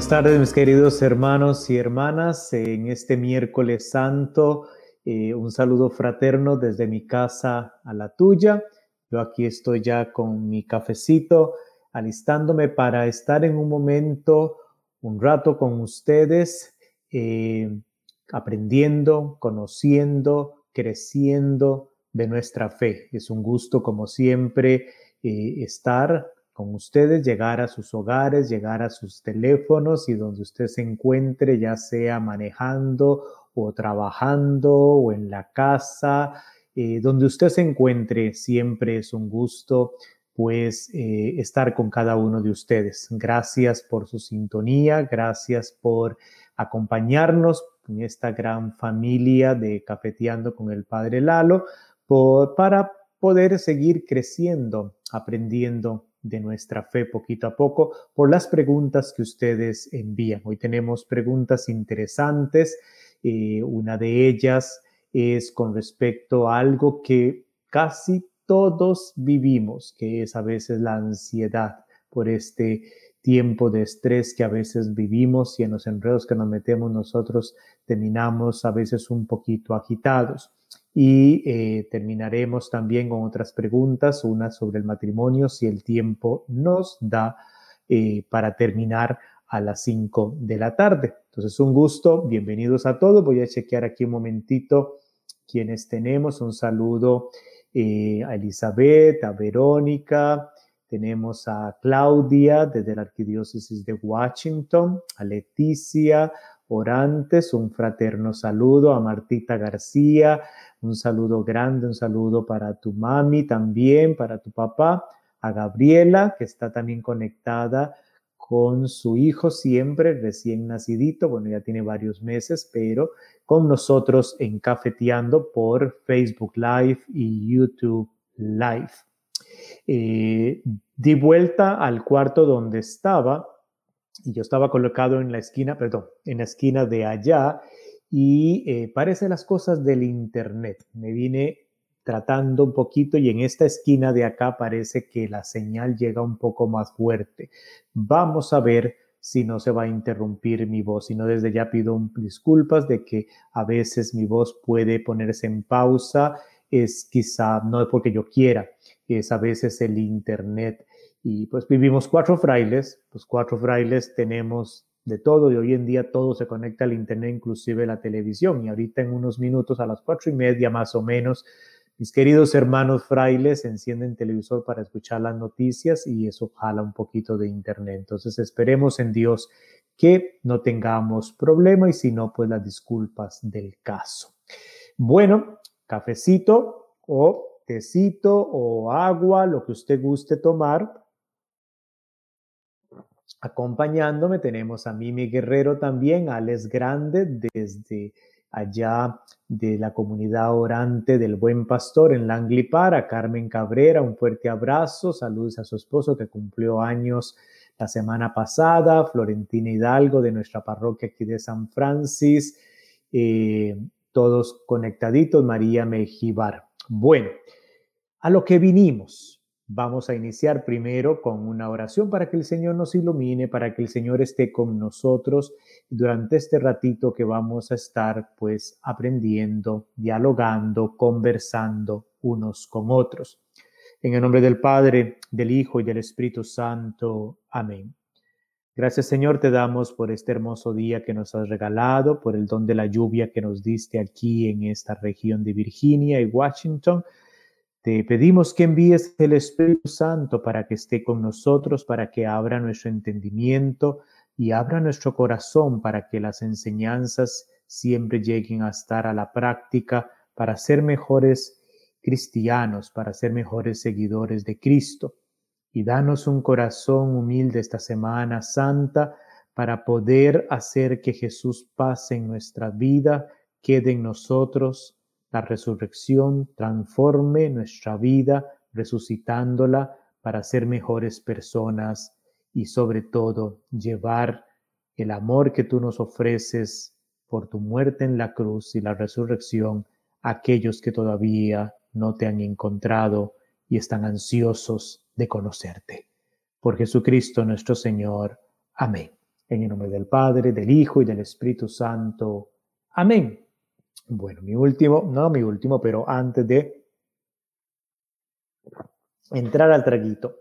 Buenas tardes, mis queridos hermanos y hermanas. En este miércoles santo, eh, un saludo fraterno desde mi casa a la tuya. Yo aquí estoy ya con mi cafecito, alistándome para estar en un momento, un rato con ustedes, eh, aprendiendo, conociendo, creciendo de nuestra fe. Es un gusto, como siempre, eh, estar con ustedes, llegar a sus hogares, llegar a sus teléfonos y donde usted se encuentre, ya sea manejando o trabajando o en la casa, eh, donde usted se encuentre, siempre es un gusto pues eh, estar con cada uno de ustedes. Gracias por su sintonía, gracias por acompañarnos en esta gran familia de Cafeteando con el Padre Lalo, para poder seguir creciendo, aprendiendo de nuestra fe poquito a poco por las preguntas que ustedes envían. Hoy tenemos preguntas interesantes. Eh, una de ellas es con respecto a algo que casi todos vivimos, que es a veces la ansiedad por este tiempo de estrés que a veces vivimos y en los enredos que nos metemos nosotros terminamos a veces un poquito agitados. Y eh, terminaremos también con otras preguntas, una sobre el matrimonio, si el tiempo nos da eh, para terminar a las 5 de la tarde. Entonces, un gusto, bienvenidos a todos. Voy a chequear aquí un momentito quienes tenemos. Un saludo eh, a Elizabeth, a Verónica, tenemos a Claudia desde la Arquidiócesis de Washington, a Leticia Orantes, un fraterno saludo, a Martita García, un saludo grande, un saludo para tu mami también, para tu papá, a Gabriela, que está también conectada con su hijo siempre, recién nacidito, bueno, ya tiene varios meses, pero con nosotros en Cafeteando por Facebook Live y YouTube Live. Eh, di vuelta al cuarto donde estaba y yo estaba colocado en la esquina, perdón, en la esquina de allá y eh, parece las cosas del Internet. Me vine tratando un poquito y en esta esquina de acá parece que la señal llega un poco más fuerte. Vamos a ver si no se va a interrumpir mi voz. Si no, desde ya pido disculpas de que a veces mi voz puede ponerse en pausa. Es quizá no es porque yo quiera, es a veces el Internet. Y pues vivimos cuatro frailes, pues cuatro frailes tenemos de todo y hoy en día todo se conecta al Internet, inclusive la televisión. Y ahorita en unos minutos, a las cuatro y media más o menos, mis queridos hermanos frailes encienden televisor para escuchar las noticias y eso jala un poquito de Internet. Entonces esperemos en Dios que no tengamos problema y si no, pues las disculpas del caso. Bueno, cafecito o tecito o agua, lo que usted guste tomar. Acompañándome tenemos a Mimi Guerrero también, Alex Grande desde allá de la comunidad orante del Buen Pastor en Langlipar, a Carmen Cabrera, un fuerte abrazo, saludos a su esposo que cumplió años la semana pasada, Florentina Hidalgo de nuestra parroquia aquí de San Francis, eh, todos conectaditos, María Mejibar. Bueno, a lo que vinimos. Vamos a iniciar primero con una oración para que el Señor nos ilumine, para que el Señor esté con nosotros durante este ratito que vamos a estar pues aprendiendo, dialogando, conversando unos con otros. En el nombre del Padre, del Hijo y del Espíritu Santo. Amén. Gracias Señor te damos por este hermoso día que nos has regalado, por el don de la lluvia que nos diste aquí en esta región de Virginia y Washington te pedimos que envíes el Espíritu Santo para que esté con nosotros, para que abra nuestro entendimiento y abra nuestro corazón para que las enseñanzas siempre lleguen a estar a la práctica para ser mejores cristianos, para ser mejores seguidores de Cristo. Y danos un corazón humilde esta Semana Santa para poder hacer que Jesús pase en nuestra vida, quede en nosotros la resurrección transforme nuestra vida, resucitándola para ser mejores personas y sobre todo llevar el amor que tú nos ofreces por tu muerte en la cruz y la resurrección a aquellos que todavía no te han encontrado y están ansiosos de conocerte. Por Jesucristo nuestro Señor. Amén. En el nombre del Padre, del Hijo y del Espíritu Santo. Amén. Bueno, mi último, no mi último, pero antes de entrar al traguito.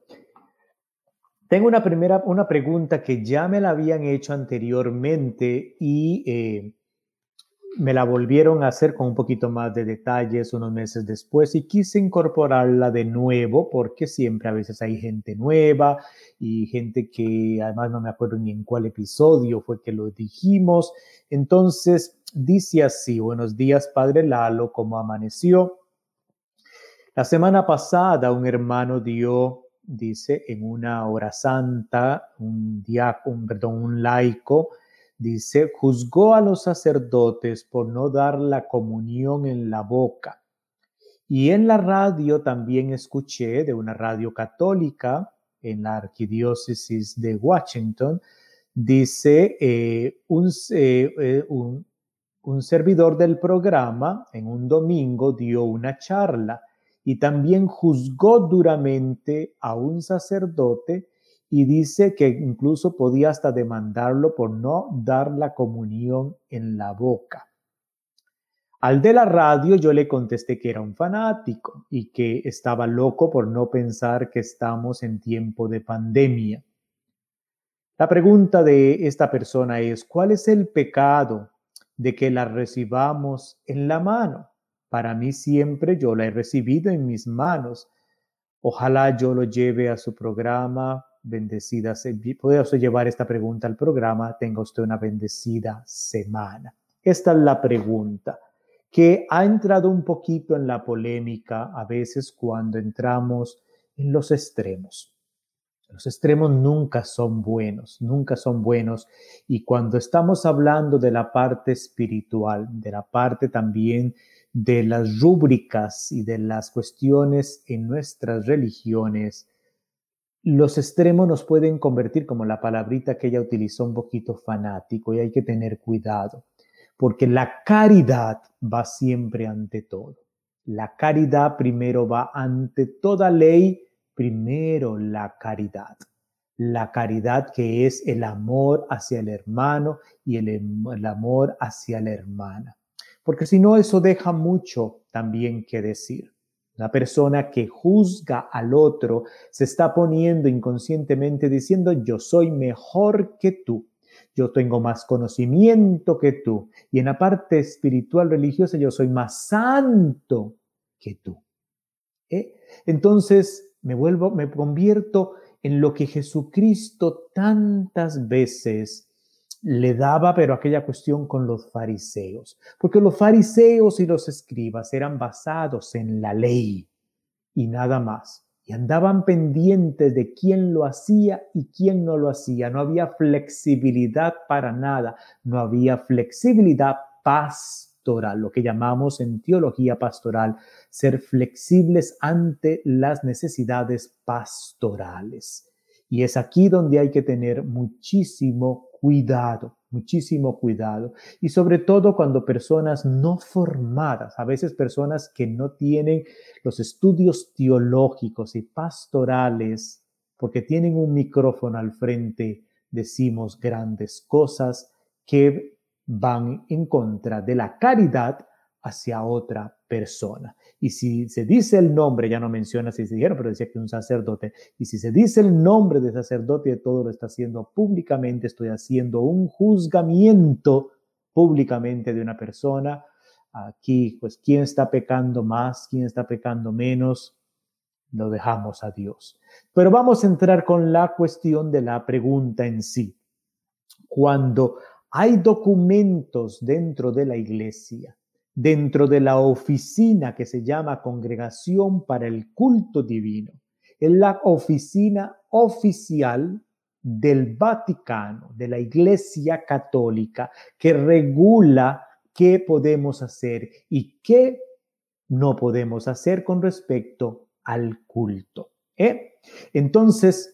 Tengo una primera, una pregunta que ya me la habían hecho anteriormente y eh, me la volvieron a hacer con un poquito más de detalles unos meses después y quise incorporarla de nuevo porque siempre a veces hay gente nueva y gente que además no me acuerdo ni en cuál episodio fue que lo dijimos. Entonces dice así, buenos días Padre Lalo, ¿cómo amaneció? La semana pasada un hermano dio, dice, en una hora santa, un diácono, perdón, un laico, dice, juzgó a los sacerdotes por no dar la comunión en la boca. Y en la radio también escuché de una radio católica en la arquidiócesis de Washington, dice eh, un, eh, eh, un, un servidor del programa en un domingo dio una charla y también juzgó duramente a un sacerdote y dice que incluso podía hasta demandarlo por no dar la comunión en la boca. Al de la radio yo le contesté que era un fanático y que estaba loco por no pensar que estamos en tiempo de pandemia. La pregunta de esta persona es, ¿cuál es el pecado de que la recibamos en la mano? Para mí siempre yo la he recibido en mis manos. Ojalá yo lo lleve a su programa bendecida, puede usted llevar esta pregunta al programa, tenga usted una bendecida semana. Esta es la pregunta que ha entrado un poquito en la polémica a veces cuando entramos en los extremos. Los extremos nunca son buenos, nunca son buenos. Y cuando estamos hablando de la parte espiritual, de la parte también de las rúbricas y de las cuestiones en nuestras religiones, los extremos nos pueden convertir, como la palabrita que ella utilizó, un poquito fanático y hay que tener cuidado, porque la caridad va siempre ante todo. La caridad primero va ante toda ley, primero la caridad. La caridad que es el amor hacia el hermano y el, el amor hacia la hermana. Porque si no, eso deja mucho también que decir. La persona que juzga al otro se está poniendo inconscientemente diciendo yo soy mejor que tú, yo tengo más conocimiento que tú y en la parte espiritual religiosa yo soy más santo que tú. ¿Eh? Entonces me vuelvo, me convierto en lo que Jesucristo tantas veces le daba, pero aquella cuestión con los fariseos, porque los fariseos y los escribas eran basados en la ley y nada más, y andaban pendientes de quién lo hacía y quién no lo hacía. No había flexibilidad para nada, no había flexibilidad pastoral, lo que llamamos en teología pastoral, ser flexibles ante las necesidades pastorales. Y es aquí donde hay que tener muchísimo cuidado, muchísimo cuidado. Y sobre todo cuando personas no formadas, a veces personas que no tienen los estudios teológicos y pastorales, porque tienen un micrófono al frente, decimos grandes cosas que van en contra de la caridad hacia otra persona. Y si se dice el nombre, ya no menciona si se dijeron, pero decía que un sacerdote, y si se dice el nombre de sacerdote, todo lo está haciendo públicamente, estoy haciendo un juzgamiento públicamente de una persona. Aquí, pues, ¿quién está pecando más? ¿Quién está pecando menos? Lo dejamos a Dios. Pero vamos a entrar con la cuestión de la pregunta en sí. Cuando hay documentos dentro de la iglesia dentro de la oficina que se llama Congregación para el Culto Divino. Es la oficina oficial del Vaticano, de la Iglesia Católica, que regula qué podemos hacer y qué no podemos hacer con respecto al culto. ¿eh? Entonces,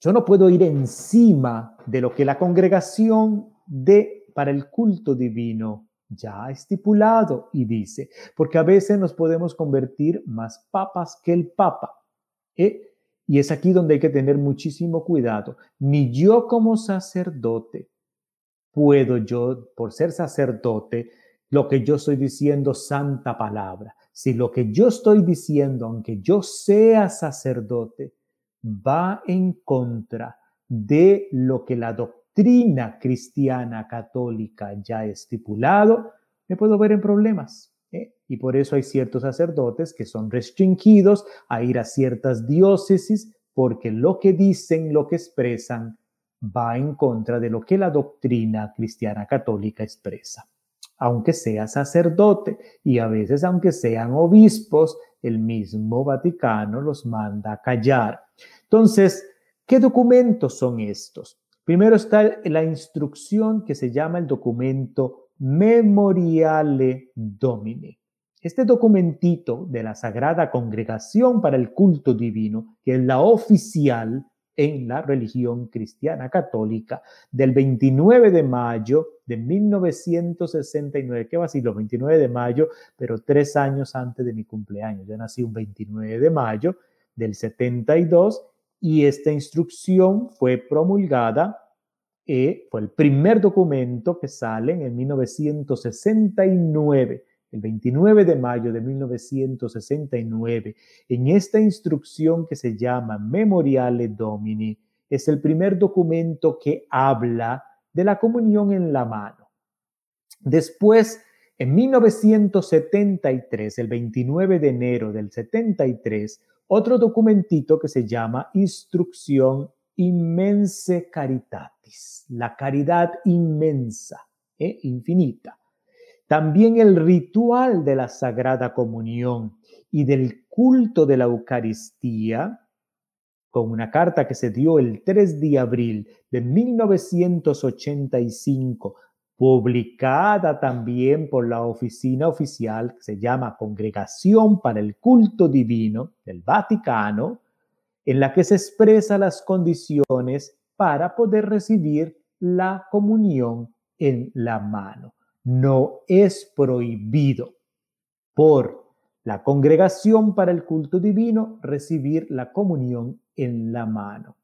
yo no puedo ir encima de lo que la congregación de para el culto divino ya estipulado y dice, porque a veces nos podemos convertir más papas que el papa. ¿eh? Y es aquí donde hay que tener muchísimo cuidado. Ni yo como sacerdote puedo yo, por ser sacerdote, lo que yo estoy diciendo, santa palabra. Si lo que yo estoy diciendo, aunque yo sea sacerdote, va en contra de lo que la doctrina cristiana católica ya estipulado, me puedo ver en problemas. ¿eh? Y por eso hay ciertos sacerdotes que son restringidos a ir a ciertas diócesis porque lo que dicen, lo que expresan, va en contra de lo que la doctrina cristiana católica expresa. Aunque sea sacerdote y a veces aunque sean obispos, el mismo Vaticano los manda a callar. Entonces, ¿qué documentos son estos? Primero está la instrucción que se llama el documento Memoriale Domini. Este documentito de la Sagrada Congregación para el Culto Divino, que es la oficial en la religión cristiana católica del 29 de mayo de 1969. ¿Qué va a decir? Los 29 de mayo, pero tres años antes de mi cumpleaños. Yo nací un 29 de mayo del 72 y esta instrucción fue promulgada eh, fue el primer documento que sale en 1969, el 29 de mayo de 1969. En esta instrucción que se llama Memoriale Domini, es el primer documento que habla de la comunión en la mano. Después, en 1973, el 29 de enero del 73, otro documentito que se llama Instrucción Immense Caritat la caridad inmensa e infinita. También el ritual de la Sagrada Comunión y del culto de la Eucaristía, con una carta que se dio el 3 de abril de 1985, publicada también por la oficina oficial que se llama Congregación para el Culto Divino del Vaticano, en la que se expresa las condiciones para poder recibir la comunión en la mano. No es prohibido por la congregación para el culto divino recibir la comunión en la mano.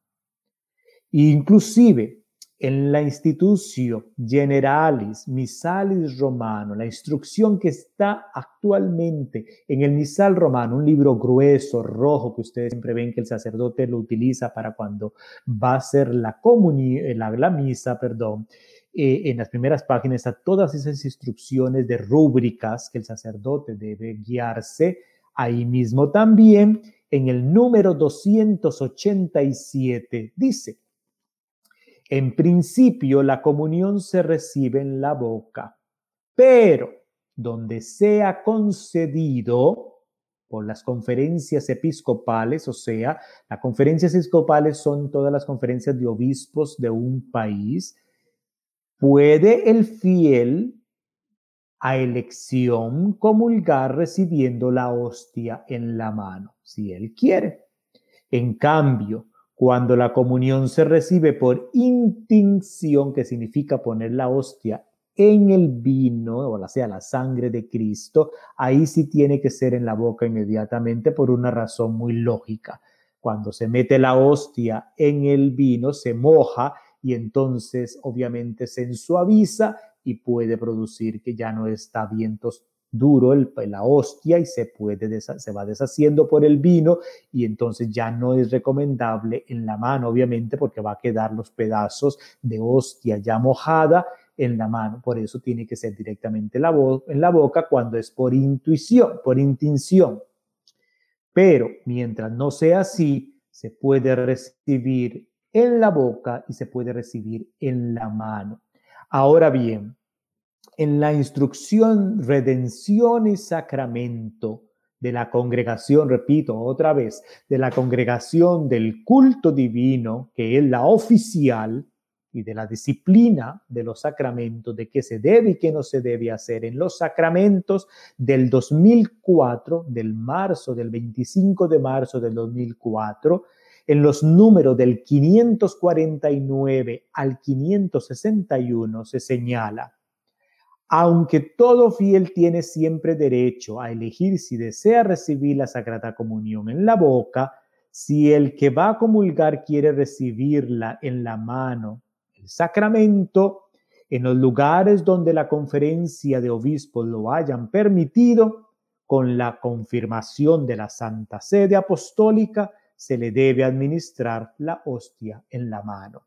Inclusive en la institución Generalis Misalis Romano, la instrucción que está actualmente en el Misal Romano, un libro grueso, rojo, que ustedes siempre ven que el sacerdote lo utiliza para cuando va a hacer la, eh, la, la misa, perdón, eh, en las primeras páginas están todas esas instrucciones de rúbricas que el sacerdote debe guiarse. Ahí mismo también, en el número 287, dice, en principio, la comunión se recibe en la boca, pero donde sea concedido por las conferencias episcopales, o sea, las conferencias episcopales son todas las conferencias de obispos de un país, puede el fiel a elección comulgar recibiendo la hostia en la mano, si él quiere. En cambio, cuando la comunión se recibe por intinción, que significa poner la hostia en el vino, o sea, la sangre de Cristo, ahí sí tiene que ser en la boca inmediatamente por una razón muy lógica. Cuando se mete la hostia en el vino, se moja y entonces obviamente se ensuaviza y puede producir que ya no está bien duro el, la hostia y se, puede se va deshaciendo por el vino y entonces ya no es recomendable en la mano, obviamente, porque va a quedar los pedazos de hostia ya mojada en la mano. Por eso tiene que ser directamente la en la boca cuando es por intuición, por intención. Pero mientras no sea así, se puede recibir en la boca y se puede recibir en la mano. Ahora bien, en la instrucción, redención y sacramento de la congregación, repito otra vez, de la congregación del culto divino, que es la oficial, y de la disciplina de los sacramentos, de qué se debe y qué no se debe hacer en los sacramentos del 2004, del marzo, del 25 de marzo del 2004, en los números del 549 al 561 se señala aunque todo fiel tiene siempre derecho a elegir si desea recibir la Sagrada Comunión en la boca, si el que va a comulgar quiere recibirla en la mano, el sacramento, en los lugares donde la conferencia de obispos lo hayan permitido, con la confirmación de la Santa Sede Apostólica, se le debe administrar la hostia en la mano.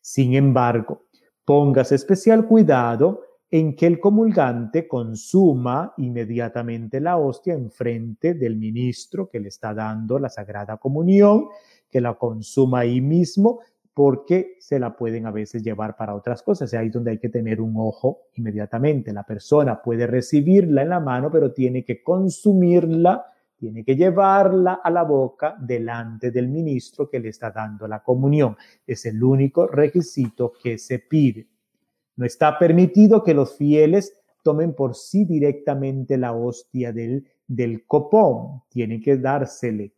Sin embargo, pongas especial cuidado en que el comulgante consuma inmediatamente la hostia en frente del ministro que le está dando la Sagrada Comunión, que la consuma ahí mismo porque se la pueden a veces llevar para otras cosas. Ahí es donde hay que tener un ojo inmediatamente. La persona puede recibirla en la mano, pero tiene que consumirla, tiene que llevarla a la boca delante del ministro que le está dando la comunión. Es el único requisito que se pide. No está permitido que los fieles tomen por sí directamente la hostia del, del copón. Tiene que dársele.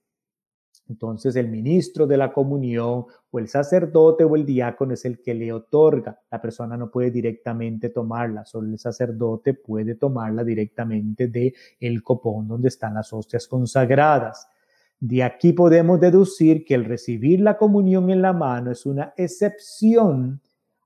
Entonces el ministro de la comunión o el sacerdote o el diácono es el que le otorga. La persona no puede directamente tomarla, solo el sacerdote puede tomarla directamente de el copón donde están las hostias consagradas. De aquí podemos deducir que el recibir la comunión en la mano es una excepción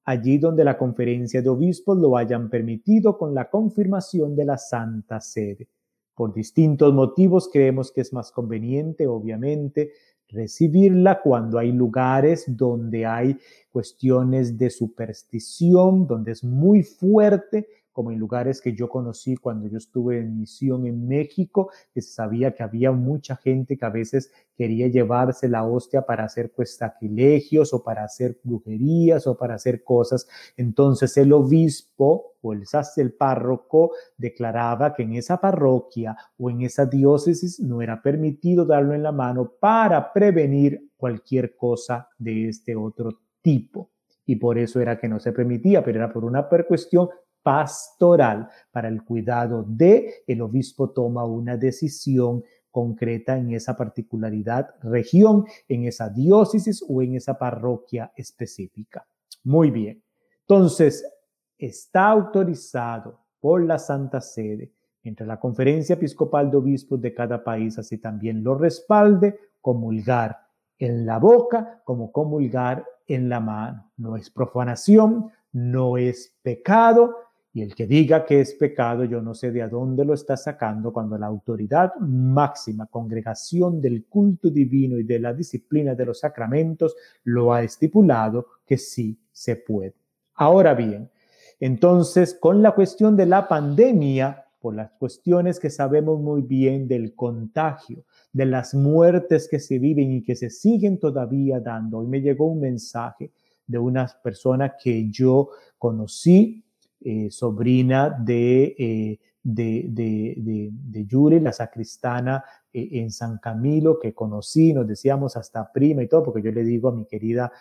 allí donde la conferencia de obispos lo hayan permitido con la confirmación de la Santa Sede. Por distintos motivos creemos que es más conveniente, obviamente, recibirla cuando hay lugares donde hay cuestiones de superstición, donde es muy fuerte como en lugares que yo conocí cuando yo estuve en misión en México, que se sabía que había mucha gente que a veces quería llevarse la hostia para hacer pues sacrilegios o para hacer brujerías o para hacer cosas. Entonces el obispo o el, el párroco declaraba que en esa parroquia o en esa diócesis no era permitido darlo en la mano para prevenir cualquier cosa de este otro tipo y por eso era que no se permitía, pero era por una cuestión pastoral para el cuidado de, el obispo toma una decisión concreta en esa particularidad región, en esa diócesis o en esa parroquia específica. Muy bien. Entonces, está autorizado por la Santa Sede, entre la Conferencia Episcopal de Obispos de cada país, así también lo respalde, comulgar en la boca como comulgar en la mano. No es profanación, no es pecado, y el que diga que es pecado, yo no sé de dónde lo está sacando cuando la autoridad máxima, congregación del culto divino y de la disciplina de los sacramentos, lo ha estipulado que sí se puede. Ahora bien, entonces, con la cuestión de la pandemia, por las cuestiones que sabemos muy bien del contagio, de las muertes que se viven y que se siguen todavía dando. Hoy me llegó un mensaje de una persona que yo conocí eh, sobrina de, eh, de, de, de, Yuri, la sacristana eh, en San Camilo, que conocí, nos decíamos hasta prima y todo, porque yo le digo a mi querida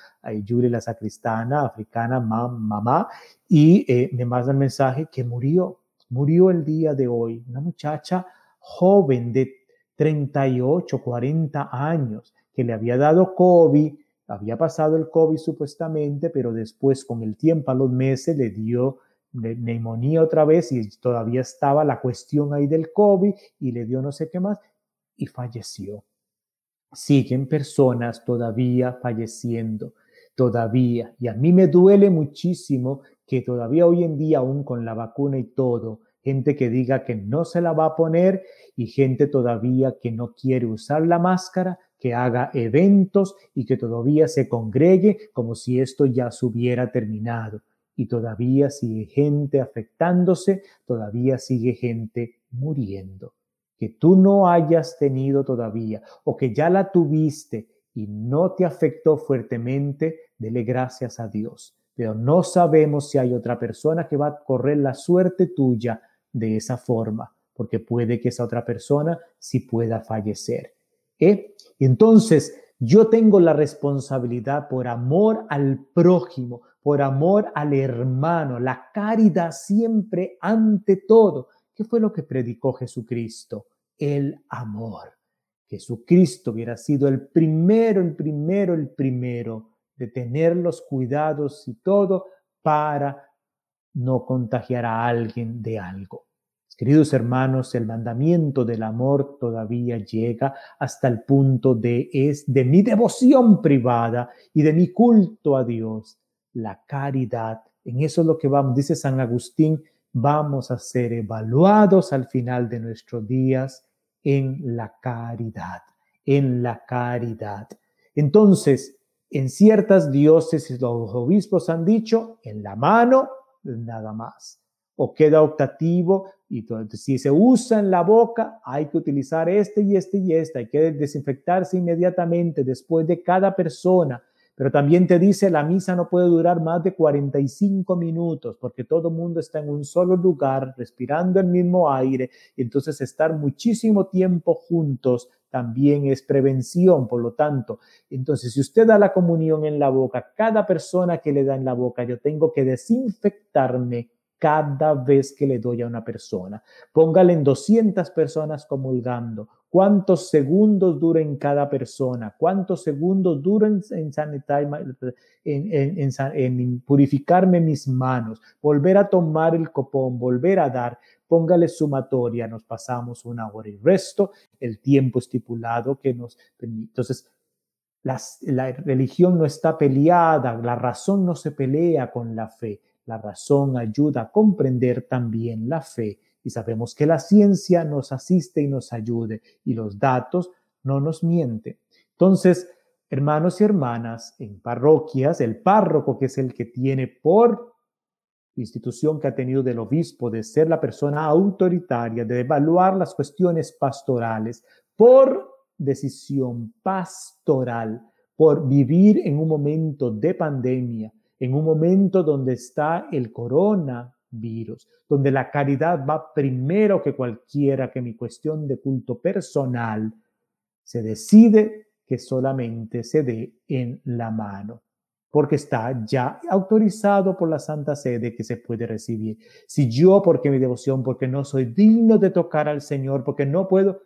Yuri, la sacristana africana, mamá, y me manda el mensaje que murió, murió el día de hoy, una muchacha joven de 38, 40 años, que le había dado COVID, había pasado el COVID supuestamente, pero después con el tiempo, a los meses, le dio neumonía otra vez y todavía estaba la cuestión ahí del COVID y le dio no sé qué más y falleció. Siguen personas todavía falleciendo, todavía. Y a mí me duele muchísimo que todavía hoy en día, aún con la vacuna y todo, gente que diga que no se la va a poner y gente todavía que no quiere usar la máscara, que haga eventos y que todavía se congregue como si esto ya se hubiera terminado y todavía sigue gente afectándose, todavía sigue gente muriendo. Que tú no hayas tenido todavía o que ya la tuviste y no te afectó fuertemente, dele gracias a Dios. Pero no sabemos si hay otra persona que va a correr la suerte tuya de esa forma, porque puede que esa otra persona sí pueda fallecer. ¿Eh? Entonces, yo tengo la responsabilidad por amor al prójimo, por amor al hermano, la caridad siempre ante todo. ¿Qué fue lo que predicó Jesucristo? El amor. Jesucristo hubiera sido el primero, el primero, el primero de tener los cuidados y todo para no contagiar a alguien de algo. Queridos hermanos, el mandamiento del amor todavía llega hasta el punto de es de mi devoción privada y de mi culto a Dios, la caridad. En eso es lo que vamos, dice San Agustín, vamos a ser evaluados al final de nuestros días en la caridad, en la caridad. Entonces, en ciertas diócesis los obispos han dicho, en la mano, nada más. O queda optativo y si se usa en la boca, hay que utilizar este y este y este. Hay que desinfectarse inmediatamente después de cada persona. Pero también te dice, la misa no puede durar más de 45 minutos porque todo el mundo está en un solo lugar, respirando el mismo aire. Y entonces estar muchísimo tiempo juntos también es prevención, por lo tanto. Entonces, si usted da la comunión en la boca, cada persona que le da en la boca, yo tengo que desinfectarme cada vez que le doy a una persona. Póngale en 200 personas comulgando. ¿Cuántos segundos dura en cada persona? ¿Cuántos segundos duran en, en, en, purificarme mis manos? Volver a tomar el copón, volver a dar. Póngale sumatoria, nos pasamos una hora y resto, el tiempo estipulado que nos. Entonces, la religión no está peleada, la razón no se pelea con la fe. La razón ayuda a comprender también la fe y sabemos que la ciencia nos asiste y nos ayude y los datos no nos mienten. Entonces, hermanos y hermanas, en parroquias, el párroco que es el que tiene por institución que ha tenido del obispo de ser la persona autoritaria, de evaluar las cuestiones pastorales por decisión pastoral, por vivir en un momento de pandemia, en un momento donde está el coronavirus, donde la caridad va primero que cualquiera, que mi cuestión de culto personal, se decide que solamente se dé en la mano, porque está ya autorizado por la Santa Sede que se puede recibir. Si yo, porque mi devoción, porque no soy digno de tocar al Señor, porque no puedo,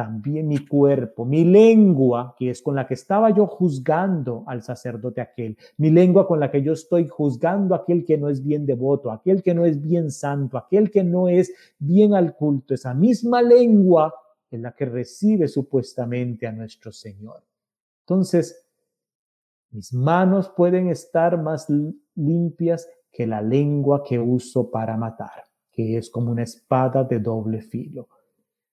también mi cuerpo, mi lengua, que es con la que estaba yo juzgando al sacerdote aquel, mi lengua con la que yo estoy juzgando a aquel que no es bien devoto, aquel que no es bien santo, aquel que no es bien al culto, esa misma lengua en la que recibe supuestamente a nuestro Señor. Entonces, mis manos pueden estar más limpias que la lengua que uso para matar, que es como una espada de doble filo.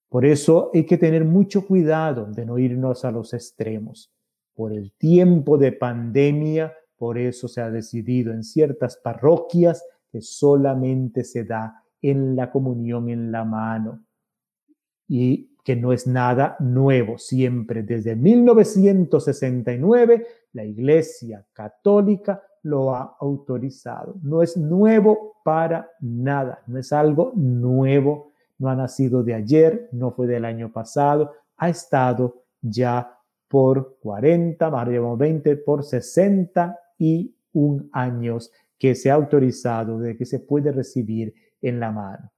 Por eso hay que tener mucho cuidado de no irnos a los extremos. Por el tiempo de pandemia, por eso se ha decidido en ciertas parroquias que solamente se da en la comunión en la mano y que no es nada nuevo. Siempre desde 1969 la Iglesia Católica lo ha autorizado. No es nuevo para nada, no es algo nuevo no ha nacido de ayer, no fue del año pasado, ha estado ya por 40, más de 20, por 61 años que se ha autorizado de que se puede recibir en la mano.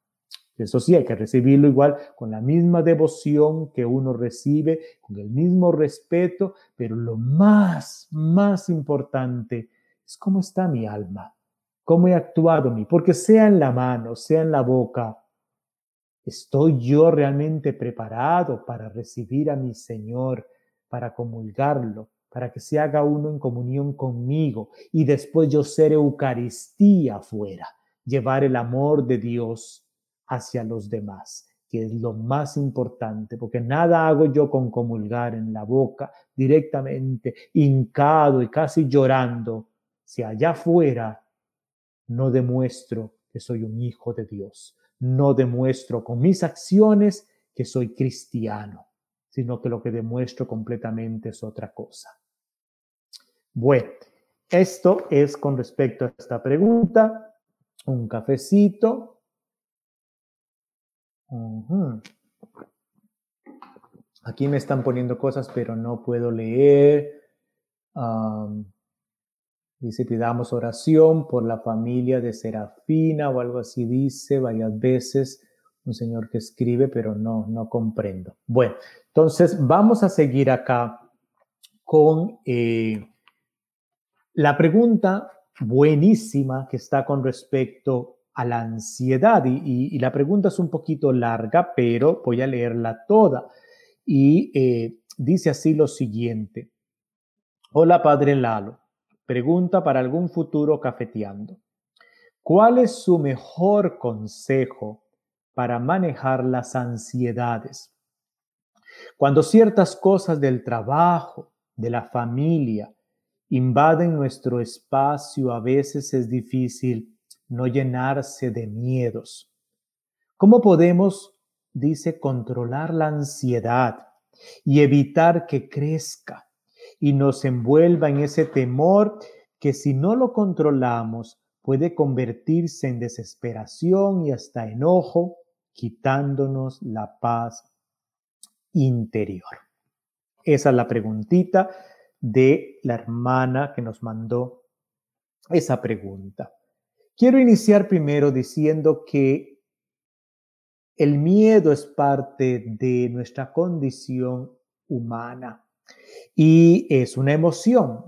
Eso sí, hay que recibirlo igual con la misma devoción que uno recibe, con el mismo respeto, pero lo más, más importante es cómo está mi alma, cómo he actuado mí, porque sea en la mano, sea en la boca, ¿Estoy yo realmente preparado para recibir a mi Señor, para comulgarlo, para que se haga uno en comunión conmigo y después yo ser Eucaristía afuera, llevar el amor de Dios hacia los demás, que es lo más importante, porque nada hago yo con comulgar en la boca directamente, hincado y casi llorando, si allá afuera no demuestro que soy un hijo de Dios, no demuestro con mis acciones que soy cristiano, sino que lo que demuestro completamente es otra cosa. Bueno, esto es con respecto a esta pregunta. Un cafecito. Aquí me están poniendo cosas, pero no puedo leer. Dice, pidamos oración por la familia de Serafina o algo así dice varias veces un señor que escribe, pero no, no comprendo. Bueno, entonces vamos a seguir acá con eh, la pregunta buenísima que está con respecto a la ansiedad. Y, la pregunta es un poquito larga, pero voy a leerla toda. Y eh, dice así lo siguiente. Hola, Padre Lalo. Pregunta para algún futuro cafeteando. ¿Cuál es su mejor consejo para manejar las ansiedades? Cuando ciertas cosas del trabajo, de la familia, invaden nuestro espacio, a veces es difícil no llenarse de miedos. ¿Cómo podemos, dice, controlar la ansiedad y evitar que crezca y nos envuelva en ese temor que si no lo controlamos puede convertirse en desesperación y hasta enojo, quitándonos la paz interior? Esa es la preguntita de la hermana que nos mandó esa pregunta. Quiero iniciar primero diciendo que el miedo es parte de nuestra condición humana y es una emoción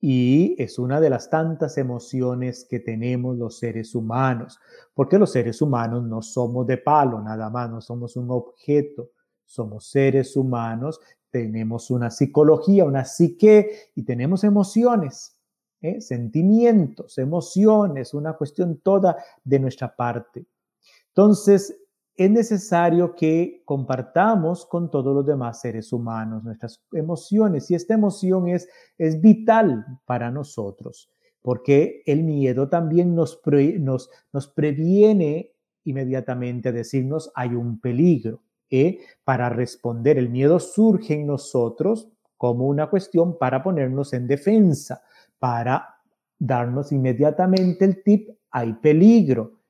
y es una de las tantas emociones que tenemos los seres humanos, porque los seres humanos no somos de palo, nada más, no somos un objeto, somos seres humanos, tenemos una psicología, una psique y tenemos emociones, ¿eh? sentimientos, emociones, una cuestión toda de nuestra parte. Entonces, es necesario que compartamos con todos los demás seres humanos nuestras emociones y esta emoción es, es vital para nosotros porque el miedo también nos, nos, nos previene inmediatamente decirnos hay un peligro. ¿eh? Para responder, el miedo surge en nosotros como una cuestión para ponernos en defensa, para darnos inmediatamente el tip, hay peligro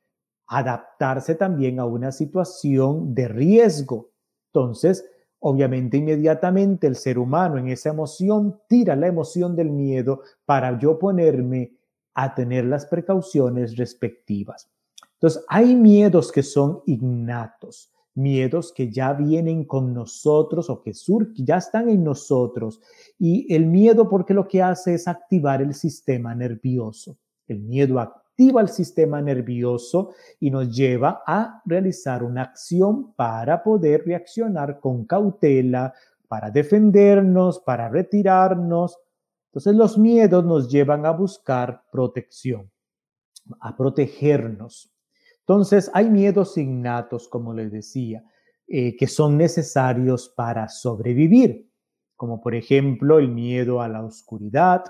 adaptarse también a una situación de riesgo. Entonces, obviamente inmediatamente el ser humano en esa emoción tira la emoción del miedo para yo ponerme a tener las precauciones respectivas. Entonces, hay miedos que son innatos, miedos que ya vienen con nosotros o que surgen, ya están en nosotros. Y el miedo porque lo que hace es activar el sistema nervioso. El miedo activa el sistema nervioso y nos lleva a realizar una acción para poder reaccionar con cautela, para defendernos, para retirarnos. Entonces los miedos nos llevan a buscar protección, a protegernos. Entonces hay miedos innatos, como les decía, eh, que son necesarios para sobrevivir, como por ejemplo el miedo a la oscuridad,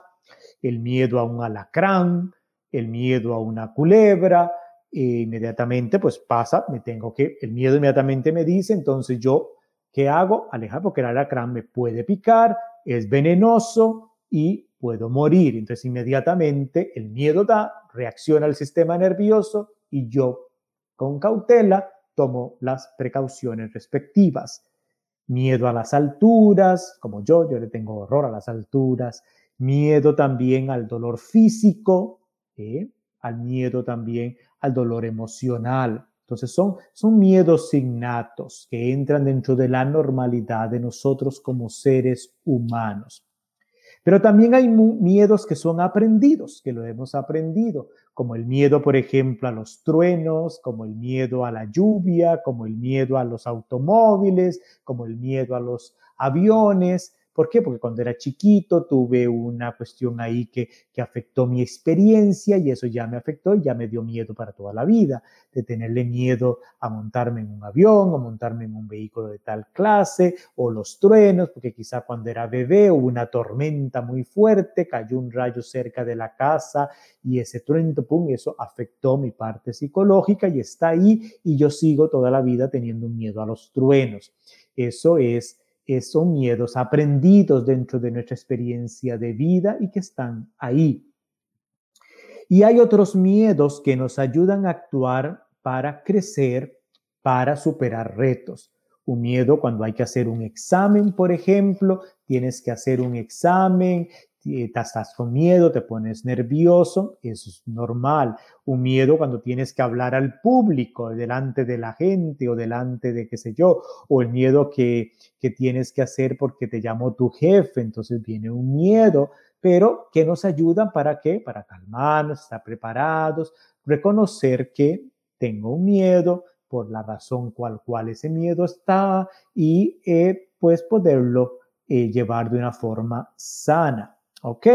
el miedo a un alacrán, el miedo a una culebra, e inmediatamente pues pasa, me tengo que, el miedo inmediatamente me dice, entonces yo, ¿qué hago? Alejar porque el alacrán me puede picar, es venenoso y puedo morir. Entonces inmediatamente el miedo da, reacciona al sistema nervioso y yo con cautela tomo las precauciones respectivas. Miedo a las alturas, como yo, yo le tengo horror a las alturas. Miedo también al dolor físico, ¿eh? al miedo también, al dolor emocional. Entonces son, son miedos innatos que entran dentro de la normalidad de nosotros como seres humanos. Pero también hay miedos que son aprendidos, que lo hemos aprendido, como el miedo, por ejemplo, a los truenos, como el miedo a la lluvia, como el miedo a los automóviles, como el miedo a los aviones. ¿Por qué? Porque cuando era chiquito tuve una cuestión ahí que, que afectó mi experiencia y eso ya me afectó y ya me dio miedo para toda la vida, de tenerle miedo a montarme en un avión o montarme en un vehículo de tal clase o los truenos, porque quizá cuando era bebé hubo una tormenta muy fuerte, cayó un rayo cerca de la casa y ese trueno, pum, eso afectó mi parte psicológica y está ahí y yo sigo toda la vida teniendo miedo a los truenos. Eso es son miedos aprendidos dentro de nuestra experiencia de vida y que están ahí. Y hay otros miedos que nos ayudan a actuar para crecer, para superar retos. Un miedo cuando hay que hacer un examen, por ejemplo, tienes que hacer un examen, estás con miedo, te pones nervioso, eso es normal. Un miedo cuando tienes que hablar al público, delante de la gente o delante de qué sé yo, o el miedo que, que tienes que hacer porque te llamó tu jefe, entonces viene un miedo, pero que nos ayudan para qué? Para calmarnos, estar preparados, reconocer que tengo un miedo por la razón cual cual ese miedo está y eh, pues poderlo eh, llevar de una forma sana, ¿ok?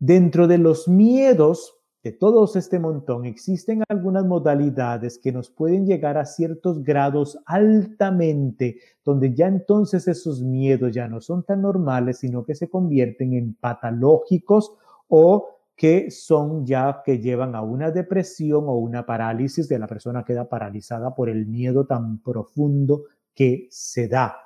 Dentro de los miedos de todos este montón, existen algunas modalidades que nos pueden llegar a ciertos grados altamente, donde ya entonces esos miedos ya no son tan normales, sino que se convierten en patológicos o que son ya que llevan a una depresión o una parálisis de la persona queda paralizada por el miedo tan profundo que se da.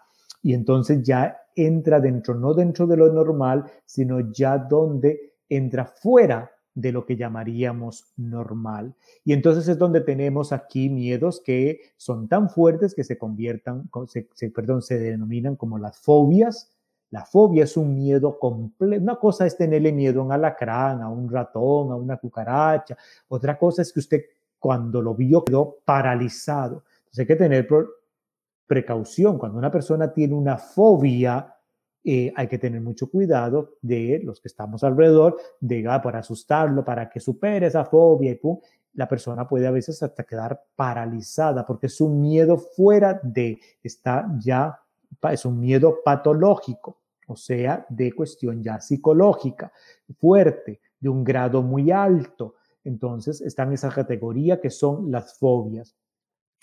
Y entonces ya entra dentro, no dentro de lo normal, sino ya donde entra fuera de lo que llamaríamos normal. Y entonces es donde tenemos aquí miedos que son tan fuertes que se conviertan, se, perdón, se denominan como las fobias. La fobia es un miedo completo. Una cosa es tenerle miedo a un alacrán, a un ratón, a una cucaracha. Otra cosa es que usted cuando lo vio quedó paralizado. Entonces hay que tener precaución. Cuando una persona tiene una fobia, eh, hay que tener mucho cuidado de los que estamos alrededor, de ah, para asustarlo, para que supere esa fobia y pum, la persona puede a veces hasta quedar paralizada porque es un miedo fuera de, está ya, es un miedo patológico, o sea, de cuestión ya psicológica, fuerte, de un grado muy alto. Entonces, está en esa categoría que son las fobias.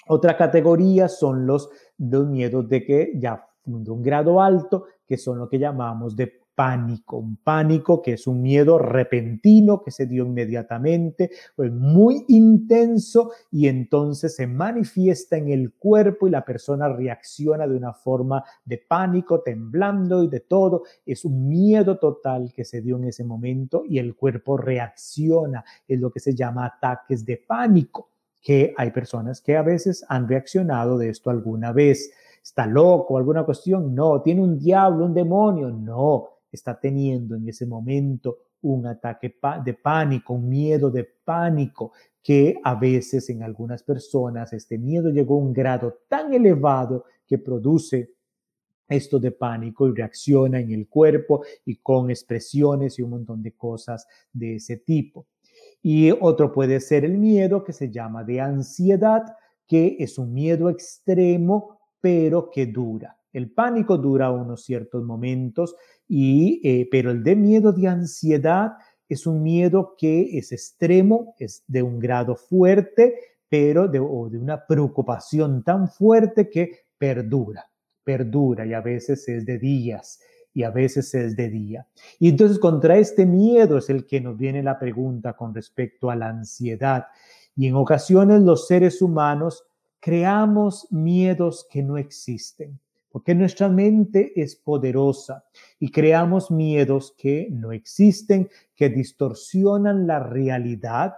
Otra categoría son los, miedos de que ya de un grado alto, que son lo que llamamos de pánico, un pánico que es un miedo repentino que se dio inmediatamente, muy intenso y entonces se manifiesta en el cuerpo y la persona reacciona de una forma de pánico, temblando y de todo. Es un miedo total que se dio en ese momento y el cuerpo reacciona, es lo que se llama ataques de pánico, que hay personas que a veces han reaccionado de esto alguna vez. Está loco, alguna cuestión, no, tiene un diablo, un demonio, no, está teniendo en ese momento un ataque de pánico, un miedo de pánico, que a veces en algunas personas este miedo llegó a un grado tan elevado que produce esto de pánico y reacciona en el cuerpo y con expresiones y un montón de cosas de ese tipo. Y otro puede ser el miedo que se llama de ansiedad, que es un miedo extremo pero que dura. El pánico dura unos ciertos momentos, y, eh, pero el de miedo de ansiedad es un miedo que es extremo, es de un grado fuerte, pero de, o de una preocupación tan fuerte que perdura, perdura y a veces es de días y a veces es de día. Y entonces contra este miedo es el que nos viene la pregunta con respecto a la ansiedad. Y en ocasiones los seres humanos creamos miedos que no existen, porque nuestra mente es poderosa y creamos miedos que no existen, que distorsionan la realidad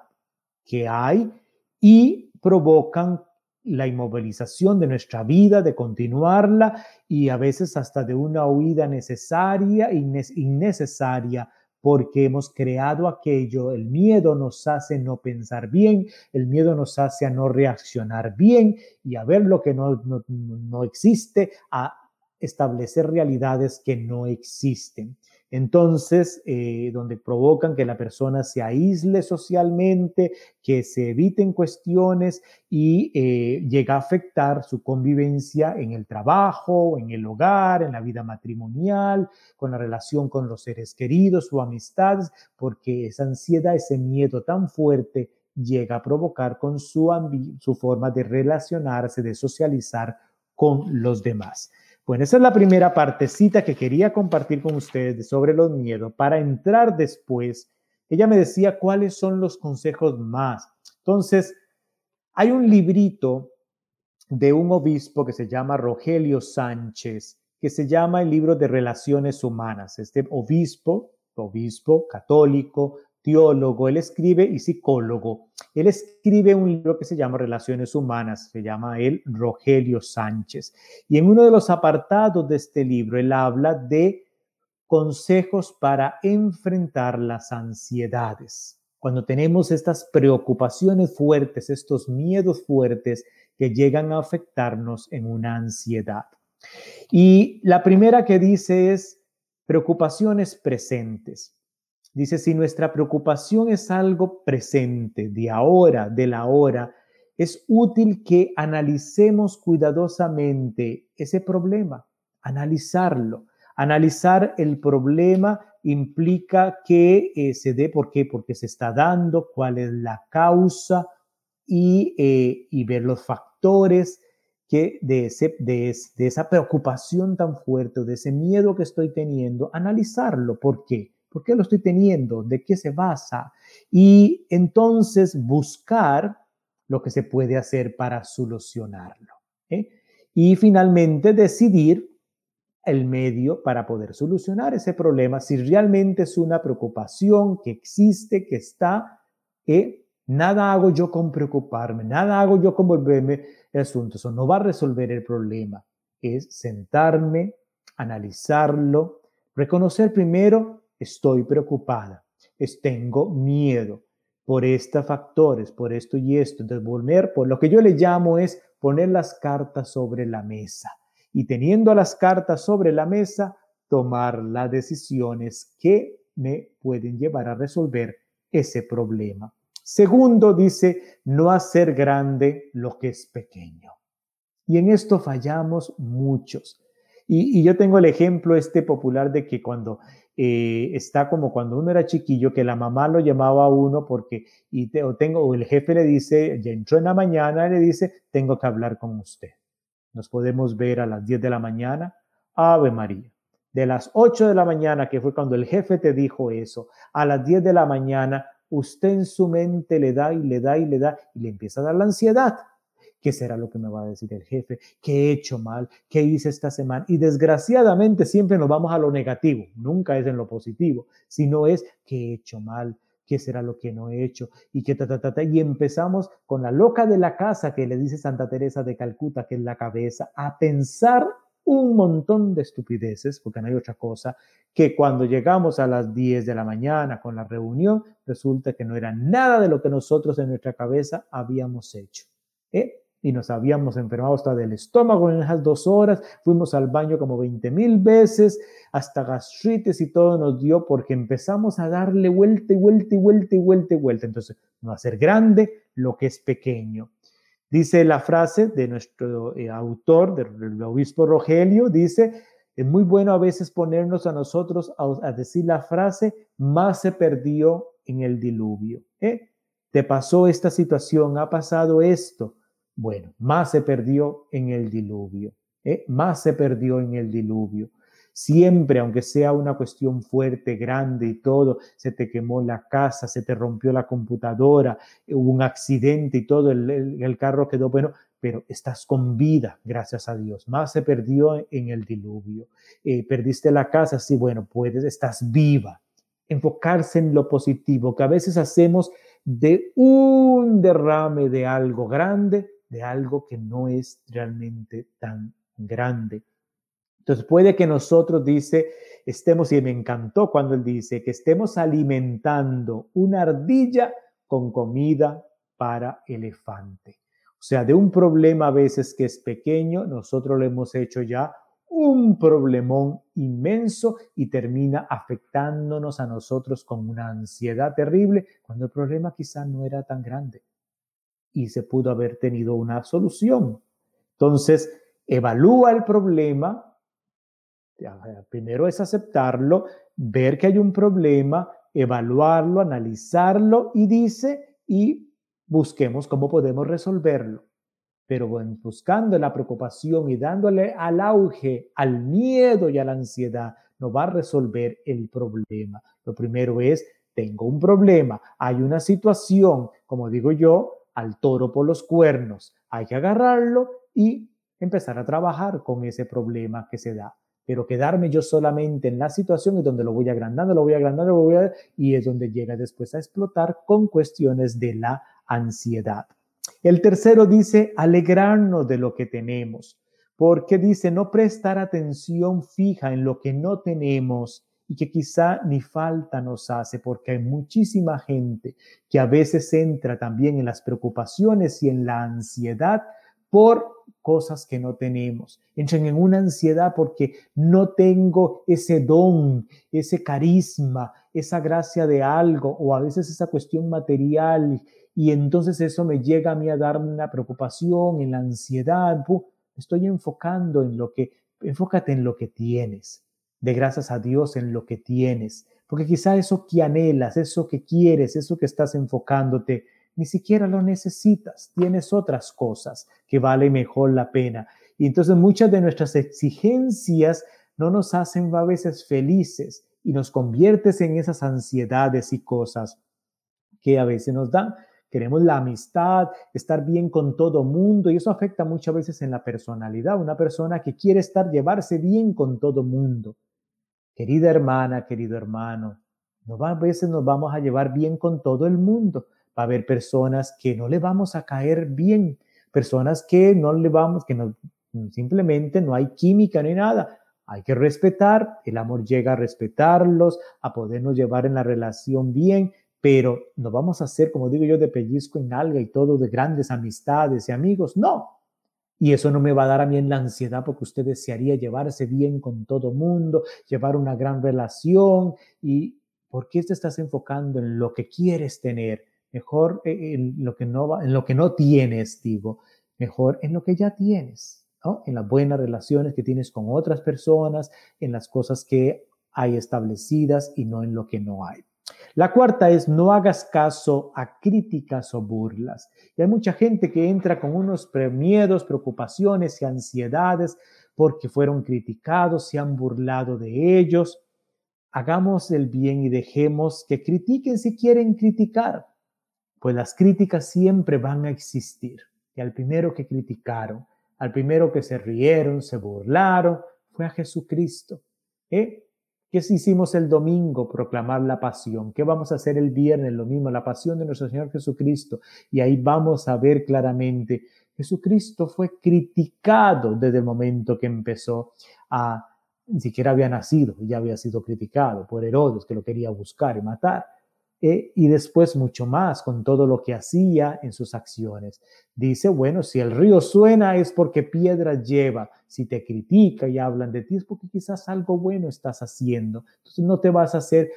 que hay y provocan la inmovilización de nuestra vida, de continuarla y a veces hasta de una huida necesaria, innecesaria porque hemos creado aquello, el miedo nos hace no pensar bien, el miedo nos hace a no reaccionar bien y a ver lo que no, no, existe, a establecer realidades que no existen. Entonces, eh, donde provocan que la persona se aísle socialmente, que se eviten cuestiones y eh, llega a afectar su convivencia en el trabajo, en el hogar, en la vida matrimonial, con la relación con los seres queridos o amistades, porque esa ansiedad, ese miedo tan fuerte llega a provocar con su, su forma de relacionarse, de socializar con los demás. Bueno, esa es la primera partecita que quería compartir con ustedes sobre los miedos. Para entrar después, ella me decía cuáles son los consejos más. Entonces, hay un librito de un obispo que se llama Rogelio Sánchez, que se llama el libro de relaciones humanas. Este obispo, obispo católico, teólogo, él escribe y psicólogo. Él escribe un libro que se llama Relaciones Humanas, se llama él Rogelio Sánchez. Y en uno de los apartados de este libro, él habla de consejos para enfrentar las ansiedades. Cuando tenemos estas preocupaciones fuertes, estos miedos fuertes que llegan a afectarnos en una ansiedad. Y la primera que dice es preocupaciones presentes. Dice, si nuestra preocupación es algo presente, de ahora, de la hora, es útil que analicemos cuidadosamente ese problema, analizarlo. Analizar el problema implica que eh, se dé, ¿por qué? Porque se está dando, cuál es la causa y, eh, y ver los factores que de, ese, de, de esa preocupación tan fuerte, de ese miedo que estoy teniendo, analizarlo. ¿Por qué? ¿Por qué lo estoy teniendo? ¿De qué se basa? Y entonces buscar lo que se puede hacer para solucionarlo. ¿eh? Y finalmente decidir el medio para poder solucionar ese problema si realmente es una preocupación que existe, que está, que nada hago yo con preocuparme, nada hago yo con volverme el asunto. Eso no va a resolver el problema. Es sentarme, analizarlo, reconocer primero, estoy preocupada, es, tengo miedo por estos factores, por esto y esto. Entonces, volver, por lo que yo le llamo es poner las cartas sobre la mesa y teniendo las cartas sobre la mesa, tomar las decisiones que me pueden llevar a resolver ese problema. Segundo, dice, no hacer grande lo que es pequeño. Y en esto fallamos muchos. Y, yo tengo el ejemplo este popular de que cuando eh, está como cuando uno era chiquillo, que la mamá lo llamaba a uno porque, y o tengo, o el jefe le dice, ya entró en la mañana, le dice, tengo que hablar con usted. Nos podemos ver a las 10 de la mañana. Ave María. De las 8 de la mañana, que fue cuando el jefe te dijo eso, a las 10 de la mañana, usted en su mente le da y le da y le da y le empieza a dar la ansiedad. ¿Qué será lo que me va a decir el jefe? ¿Qué he hecho mal? ¿Qué hice esta semana? Y desgraciadamente siempre nos vamos a lo negativo, nunca es en lo positivo, sino es ¿qué he hecho mal? qué será lo que no he hecho y que ta, ta, ta, ta, y empezamos con la loca de la casa que le dice Santa Teresa de Calcuta, que es la cabeza, a pensar un montón de estupideces, porque no hay otra cosa, que cuando llegamos a las 10 de la mañana con la reunión, resulta que no era nada de lo que nosotros en nuestra cabeza habíamos hecho. ¿eh? Y nos habíamos enfermado hasta del estómago en esas dos horas, fuimos al baño como 20 mil veces, hasta gastritis y todo nos dio porque empezamos a darle vuelta y vuelta y vuelta y vuelta y vuelta. Entonces, no hacer grande lo que es pequeño. Dice la frase de nuestro eh, autor, del, obispo Rogelio, dice, es muy bueno a veces ponernos a nosotros a, decir la frase, más se perdió en el diluvio. ¿eh? Te pasó esta situación, ha pasado esto bueno, más se perdió en el diluvio, ¿eh? más se perdió en el diluvio. Siempre, aunque sea una cuestión fuerte, grande y todo, se te quemó la casa, se te rompió la computadora, hubo un accidente y todo, el, carro quedó bueno, pero estás con vida, gracias a Dios. Más se perdió en el diluvio. Eh, perdiste la casa, sí, bueno, puedes, estás viva. Enfocarse en lo positivo, que a veces hacemos de un derrame de algo grande, de algo que no es realmente tan grande. Entonces puede que nosotros, dice, estemos, y me encantó cuando él dice, que estemos alimentando una ardilla con comida para elefante. O sea, de un problema a veces que es pequeño, nosotros lo hemos hecho ya un problemón inmenso y termina afectándonos a nosotros con una ansiedad terrible cuando el problema quizá no era tan grande y se pudo haber tenido una solución. Entonces, evalúa el problema. Primero es aceptarlo, ver que hay un problema, evaluarlo, analizarlo y dice, y busquemos cómo podemos resolverlo. Pero buscando la preocupación y dándole al auge, al miedo y a la ansiedad, no va a resolver el problema. Lo primero es, tengo un problema, hay una situación, como digo yo, al toro por los cuernos. Hay que agarrarlo y empezar a trabajar con ese problema que se da. Pero quedarme yo solamente en la situación es donde lo voy agrandando, lo voy agrandando, lo voy a, y es donde llega después a explotar con cuestiones de la ansiedad. El tercero dice alegrarnos de lo que tenemos, porque dice no prestar atención fija en lo que no tenemos y que quizá ni falta nos hace, porque hay muchísima gente que a veces entra también en las preocupaciones y en la ansiedad por cosas que no tenemos. Entran en una ansiedad porque no tengo ese don, ese carisma, esa gracia de algo o a veces esa cuestión material y entonces eso me llega a mí a darme una preocupación, en la ansiedad. estoy enfocando en lo que, enfócate en lo que tienes. De gracias a Dios en lo que tienes. Porque quizá eso que anhelas, eso que quieres, eso que estás enfocándote, ni siquiera lo necesitas. Tienes otras cosas que vale mejor la pena. Y entonces muchas de nuestras exigencias no nos hacen a veces felices y nos conviertes en esas ansiedades y cosas que a veces nos dan. Queremos la amistad, estar bien con todo mundo y eso afecta muchas veces en la personalidad. Una persona que quiere estar, llevarse bien con todo mundo. Querida hermana, querido hermano, no, a veces nos vamos a llevar bien con todo el mundo. Va a haber personas que no le vamos a caer bien, personas que no le vamos, que no, simplemente no hay química ni nada. Hay que respetar, el amor llega a respetarlos, a podernos llevar en la relación bien, pero no vamos a hacer, como digo yo, de pellizco en alga y todo de grandes amistades y amigos, no. Y eso no me va a dar a mí en la ansiedad porque usted desearía llevarse bien con todo mundo, llevar una gran relación y ¿por qué te estás enfocando en lo que quieres tener? Mejor en lo que no va, en lo que no tienes, digo, mejor en lo que ya tienes, ¿no? En las buenas relaciones que tienes con otras personas, en las cosas que hay establecidas y no en lo que no hay. La cuarta es no hagas caso a críticas o burlas. Y hay mucha gente que entra con unos miedos, preocupaciones y ansiedades porque fueron criticados, se han burlado de ellos. Hagamos el bien y dejemos que critiquen si quieren criticar, pues las críticas siempre van a existir. Y al primero que criticaron, al primero que se rieron, se burlaron, fue a Jesucristo. ¿eh? ¿Qué hicimos el domingo? Proclamar la pasión. ¿Qué vamos a hacer el viernes? Lo mismo, la pasión de nuestro Señor Jesucristo. Y ahí vamos a ver claramente, Jesucristo fue criticado desde el momento que empezó a, ni siquiera había nacido, ya había sido criticado por Herodes, que lo quería buscar y matar. Eh, y después mucho más con todo lo que hacía en sus acciones. Dice, bueno, si el río suena es porque piedra lleva, si te critica y hablan de ti es porque quizás algo bueno estás haciendo. Entonces no te vas a hacer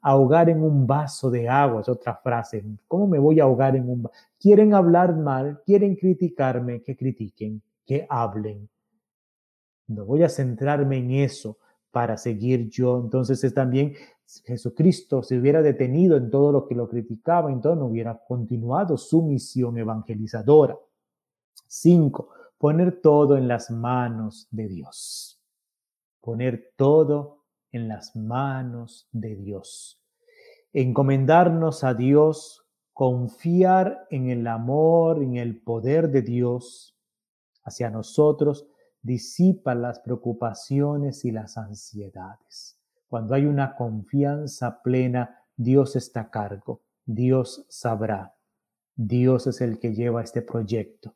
ahogar en un vaso de agua, es otra frase. ¿Cómo me voy a ahogar en un vaso? Quieren hablar mal, quieren criticarme, que critiquen, que hablen. No voy a centrarme en eso para seguir yo. Entonces es también Jesucristo se hubiera detenido en todo lo que lo criticaba, entonces no hubiera continuado su misión evangelizadora. Cinco, poner todo en las manos de Dios. Poner todo en las manos de Dios. Encomendarnos a Dios, confiar en el amor, en el poder de Dios hacia nosotros, disipa las preocupaciones y las ansiedades. Cuando hay una confianza plena, Dios está a cargo, Dios sabrá, Dios es el que lleva este proyecto,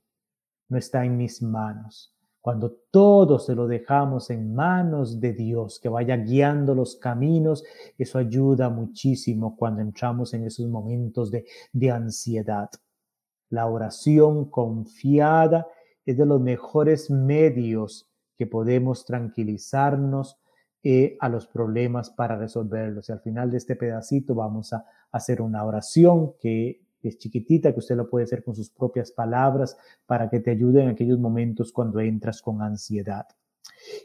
no está en mis manos. Cuando todo se lo dejamos en manos de Dios, que vaya guiando los caminos, eso ayuda muchísimo cuando entramos en esos momentos de, de ansiedad. La oración confiada es de los mejores medios que podemos tranquilizarnos, eh, a los problemas para resolverlos. Y al final de este pedacito vamos a hacer una oración que es chiquitita, que usted lo puede hacer con sus propias palabras para que te ayude en aquellos momentos cuando entras con ansiedad.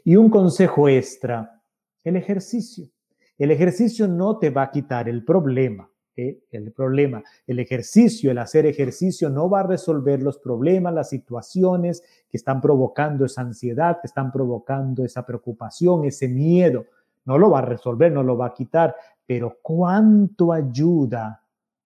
Y un consejo extra, el ejercicio. El ejercicio no te va a quitar el problema, el problema. El ejercicio, el hacer ejercicio no va a resolver los problemas, las situaciones que están provocando esa ansiedad, que están provocando esa preocupación, ese miedo. No lo va a resolver, no lo va a quitar, pero cuánto ayuda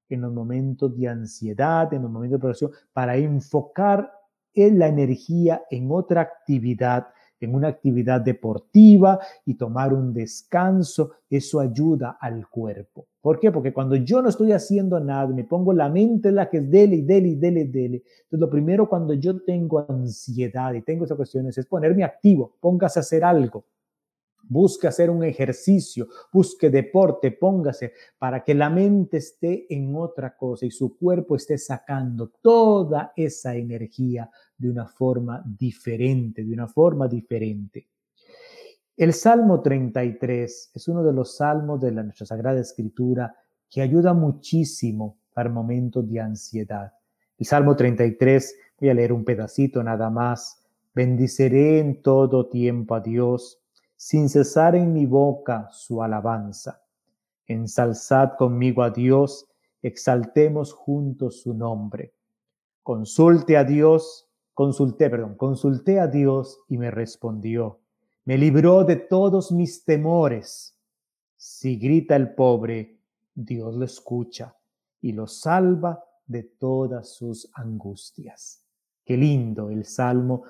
en los momentos de ansiedad, en los momentos de preocupación, para enfocar en la energía en otra actividad en una actividad deportiva y tomar un descanso, eso ayuda al cuerpo. ¿Por qué? Porque cuando yo no estoy haciendo nada, me pongo la mente en la que es dele dele dele, dele. Entonces, lo primero cuando yo tengo ansiedad y tengo esas cuestiones es ponerme activo, póngase a hacer algo. Busque hacer un ejercicio, busque deporte, póngase para que la mente esté en otra cosa y su cuerpo esté sacando toda esa energía de una forma diferente, de una forma diferente. El Salmo 33 es uno de los salmos de la nuestra Sagrada Escritura que ayuda muchísimo para momentos de ansiedad. El Salmo 33, voy a leer un pedacito nada más. Bendiceré en todo tiempo a Dios sin cesar en mi boca su alabanza. Ensalzad conmigo a Dios, exaltemos juntos su nombre. Consulte a Dios, consulté, perdón, consulté a Dios y me respondió. Me libró de todos mis temores. Si grita el pobre, Dios lo escucha y lo salva de todas sus angustias. Qué lindo el Salmo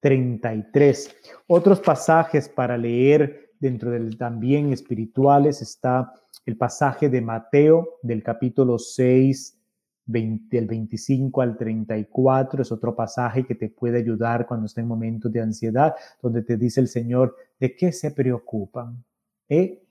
33. Otros pasajes para leer dentro del también espirituales está el pasaje de Mateo del capítulo 6, del 25 al 34. Es otro pasaje que te puede ayudar cuando está en momentos de ansiedad, donde te dice el Señor, ¿de qué se preocupan? ¿Eh?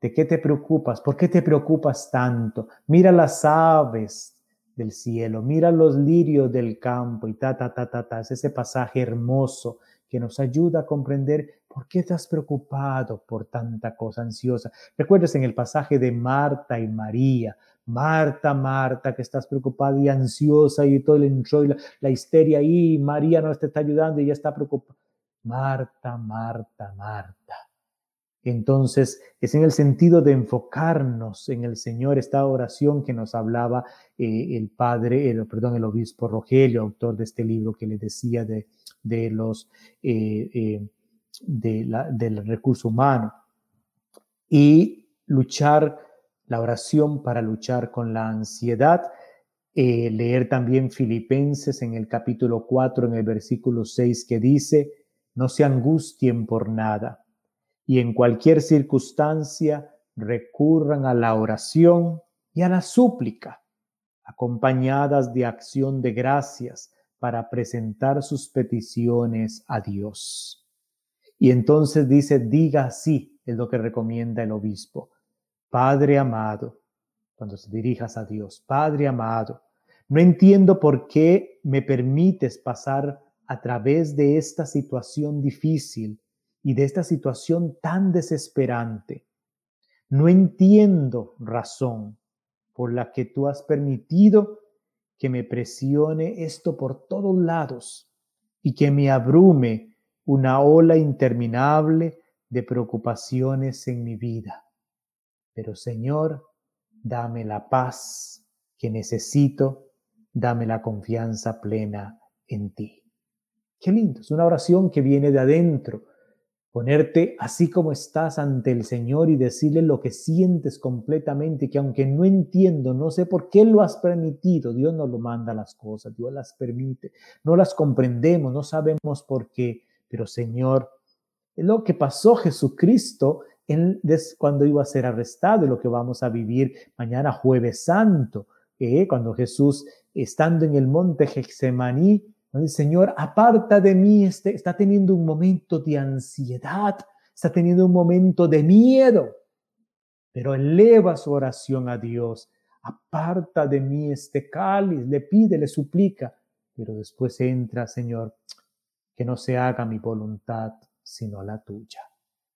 ¿De qué te preocupas? ¿Por qué te preocupas tanto? Mira las aves del cielo, mira los lirios del campo y ta, ta, ta, ta, ta. Es ese pasaje hermoso que nos ayuda a comprender por qué estás preocupado por tanta cosa ansiosa. Recuerdas en el pasaje de Marta y María, Marta, Marta, que estás preocupada y ansiosa y todo el enrollo, la, la histeria ahí, María no te está ayudando y ya está preocupada. Marta, Marta, Marta. Entonces, es en el sentido de enfocarnos en el Señor, esta oración que nos hablaba eh, el padre, el, perdón, el obispo Rogelio, autor de este libro que le decía de, los, eh, eh, del recurso humano. Y luchar, la oración para luchar con la ansiedad, leer también Filipenses en el capítulo 4, en el versículo 6, que dice, no se angustien por nada y en cualquier circunstancia recurran a la oración y a la súplica, acompañadas de acción de gracias para presentar sus peticiones a Dios. Y entonces dice, diga así, es lo que recomienda el obispo. Padre amado, cuando se dirijas a Dios, Padre amado, no entiendo por qué me permites pasar a través de esta situación difícil y de esta situación tan desesperante. No entiendo razón por la que tú has permitido que me presione esto por todos lados y que me abrume una ola interminable de preocupaciones en mi vida. Pero Señor, dame la paz que necesito, dame la confianza plena en ti. Qué lindo, es una oración que viene de adentro, ponerte así como estás ante el Señor y decirle lo que sientes completamente, que aunque no entiendo, no sé por qué lo has permitido, Dios no lo manda las cosas, Dios las permite, no las comprendemos, no sabemos por qué, pero Señor, lo que pasó Jesucristo en, cuando iba a ser arrestado, lo que vamos a vivir mañana jueves santo, eh, cuando Jesús, estando en el monte Getsemaní, el Señor, aparta de mí, este, está teniendo un momento de ansiedad, está teniendo un momento de miedo, pero eleva su oración a Dios. Aparta de mí este cáliz, le pide, le suplica, pero después entra, Señor, que no se haga mi voluntad, sino la tuya.